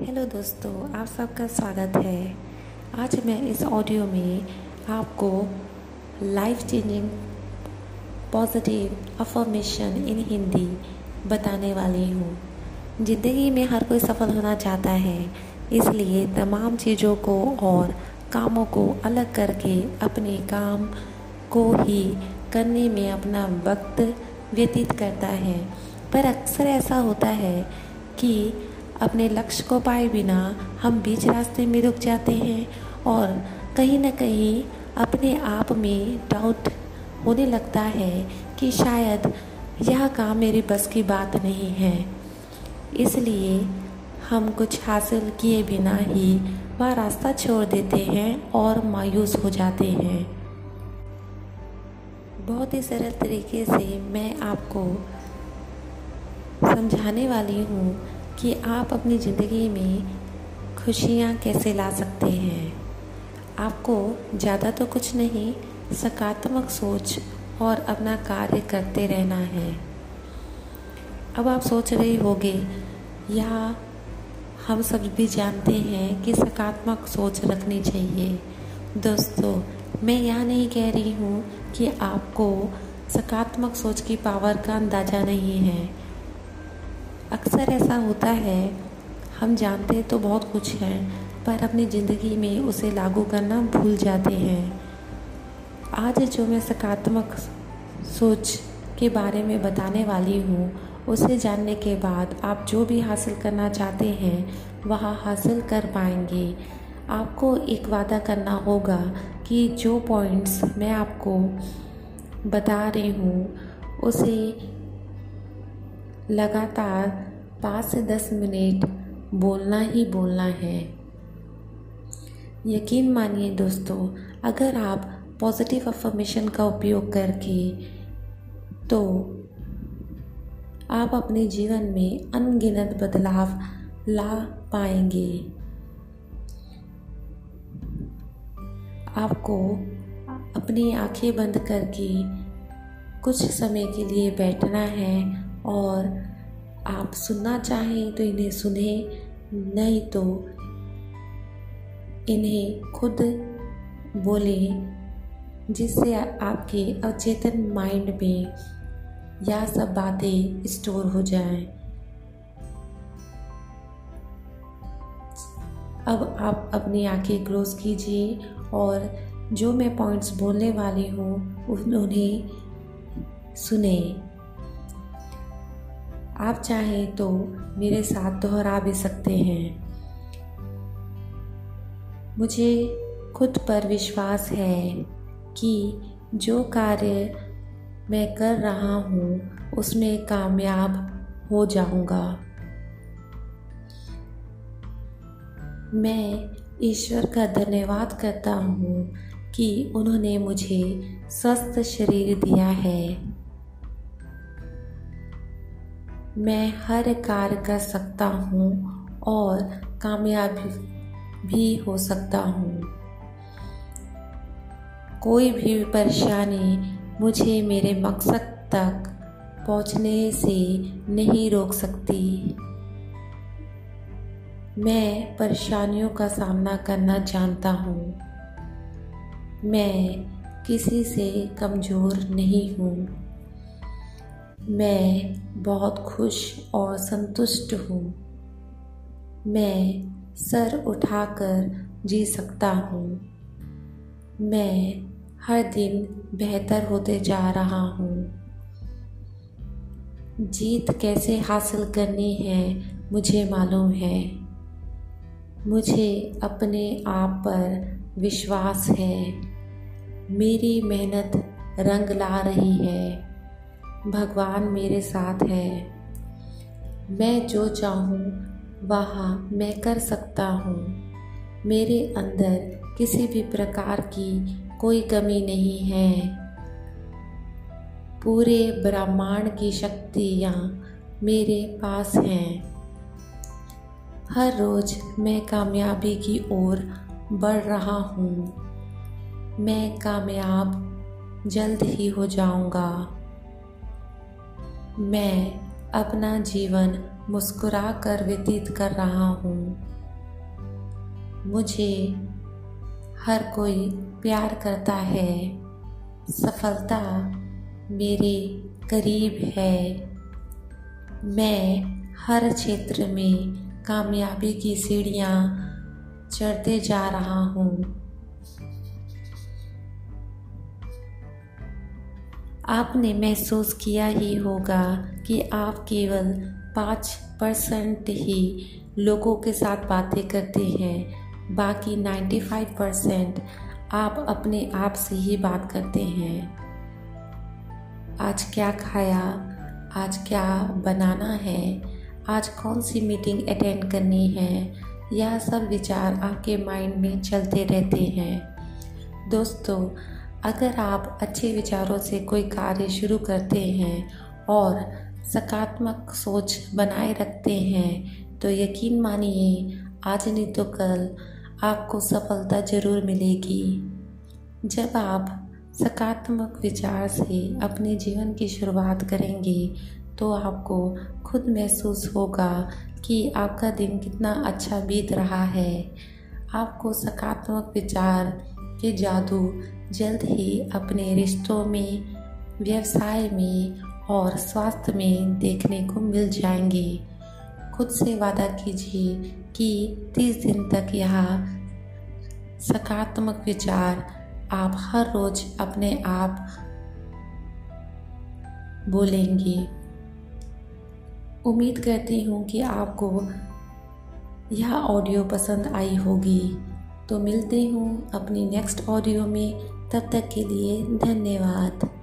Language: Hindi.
हेलो दोस्तों, आप सबका स्वागत है। आज मैं इस ऑडियो में आपको life changing positive affirmation in Hindi बताने वाली हूँ। ज़िंदगी में हर कोई सफल होना चाहता है, इसलिए तमाम चीज़ों को और कामों को अलग करके अपने काम को ही करने में अपना वक्त व्यतीत करता है। पर अक्सर ऐसा होता है कि अपने लक्ष्य को पाए बिना हम बीच रास्ते में रुक जाते हैं और कहीं ना कहीं अपने आप में डाउट होने लगता है कि शायद यह काम मेरे बस की बात नहीं है। इसलिए हम कुछ हासिल किए बिना ही वह रास्ता छोड़ देते हैं और मायूस हो जाते हैं। बहुत ही सरल तरीके से मैं आपको समझाने वाली हूँ कि आप अपनी ज़िंदगी में खुशियाँ कैसे ला सकते हैं। आपको ज़्यादा तो कुछ नहीं, सकारात्मक सोच और अपना कार्य करते रहना है। अब आप सोच रहे होंगे, या हम सब भी जानते हैं कि सकारात्मक सोच रखनी चाहिए। दोस्तों, मैं यह नहीं कह रही हूँ कि आपको सकारात्मक सोच की पावर का अंदाज़ा नहीं है। अक्सर ऐसा होता है। हम जानते तो बहुत कुछ हैं, पर अपनी ज़िंदगी में उसे लागू करना भूल जाते हैं। आज जो मैं सकारात्मक सोच के बारे में बताने वाली हूँ, उसे जानने के बाद आप जो भी हासिल करना चाहते हैं, वह हासिल कर पाएँगे। आपको एक वादा करना होगा कि जो पॉइंट्स मैं आपको बता रही हूँ, उसे लगातार पाँच से दस मिनट बोलना ही बोलना है। यकीन मानिए दोस्तों, अगर आप पॉजिटिव अफर्मेशन का उपयोग करके तो आप अपने जीवन में अनगिनत बदलाव ला पाएँगे। आपको अपनी आँखें बंद करके कुछ समय के लिए बैठना है और आप सुनना चाहें तो इन्हें सुने, नहीं तो इन्हें खुद बोले, जिससे आपके अचेतन माइंड में यह सब बातें स्टोर हो जाएँ। अब आप अपनी आँखें क्लोज कीजिए और जो मैं पॉइंट्स बोलने वाली हूँ, उन्हें सुने आप चाहें तो मेरे साथ दोहरा भी सकते हैं। मुझे खुद पर विश्वास है कि जो कार्य मैं कर रहा हूँ, उसमें कामयाब हो जाऊँगा। मैं ईश्वर का धन्यवाद करता हूँ कि उन्होंने मुझे स्वस्थ शरीर दिया है। मैं हर कार्य कर सकता हूँ और कामयाब भी हो सकता हूँ। कोई भी परेशानी मुझे मेरे मकसद तक पहुँचने से नहीं रोक सकती। मैं परेशानियों का सामना करना जानता हूँ। मैं किसी से कमज़ोर नहीं हूँ। मैं बहुत खुश और संतुष्ट हूँ। मैं सर उठाकर जी सकता हूँ। मैं हर दिन बेहतर होते जा रहा हूँ। जीत कैसे हासिल करनी है मुझे मालूम है। मुझे अपने आप पर विश्वास है। मेरी मेहनत रंग ला रही है। भगवान मेरे साथ है। मैं जो चाहूँ, वह मैं कर सकता हूँ। मेरे अंदर किसी भी प्रकार की कोई कमी नहीं है। पूरे ब्रह्मांड की शक्तियाँ मेरे पास हैं। हर रोज़ मैं कामयाबी की ओर बढ़ रहा हूँ। मैं कामयाब जल्द ही हो जाऊँगा। मैं अपना जीवन मुस्कुरा कर व्यतीत कर रहा हूँ। मुझे हर कोई प्यार करता है। सफलता मेरे करीब है। मैं हर क्षेत्र में कामयाबी की सीढ़ियाँ चढ़ते जा रहा हूँ। आपने महसूस किया ही होगा कि आप केवल पाँच परसेंट ही लोगों के साथ बातें करते हैं। बाकी नाइन्टी फाइव परसेंट आप अपने आप से ही बात करते हैं। आज क्या खाया? आज क्या बनाना है? आज कौन सी मीटिंग अटेंड करनी है? यह सब विचार आपके माइंड में चलते रहते हैं। दोस्तों अगर आप अच्छे विचारों से कोई कार्य शुरू करते हैं और सकारात्मक सोच बनाए रखते हैं तो यकीन मानिए, आज नहीं तो कल आपको सफलता ज़रूर मिलेगी। जब आप सकारात्मक विचार से अपने जीवन की शुरुआत करेंगे तो आपको खुद महसूस होगा कि आपका दिन कितना अच्छा बीत रहा है। आपको सकारात्मक विचार के जादू जल्द ही अपने रिश्तों में, व्यवसाय में और स्वास्थ्य में देखने को मिल जाएँगे। खुद से वादा कीजिए कि तीस दिन तक यह सकारात्मक विचार आप हर रोज अपने आप बोलेंगे। उम्मीद करती हूँ कि आपको यह ऑडियो पसंद आई होगी। तो मिलती हूँ अपनी नेक्स्ट ऑडियो में। तब तक के लिए धन्यवाद।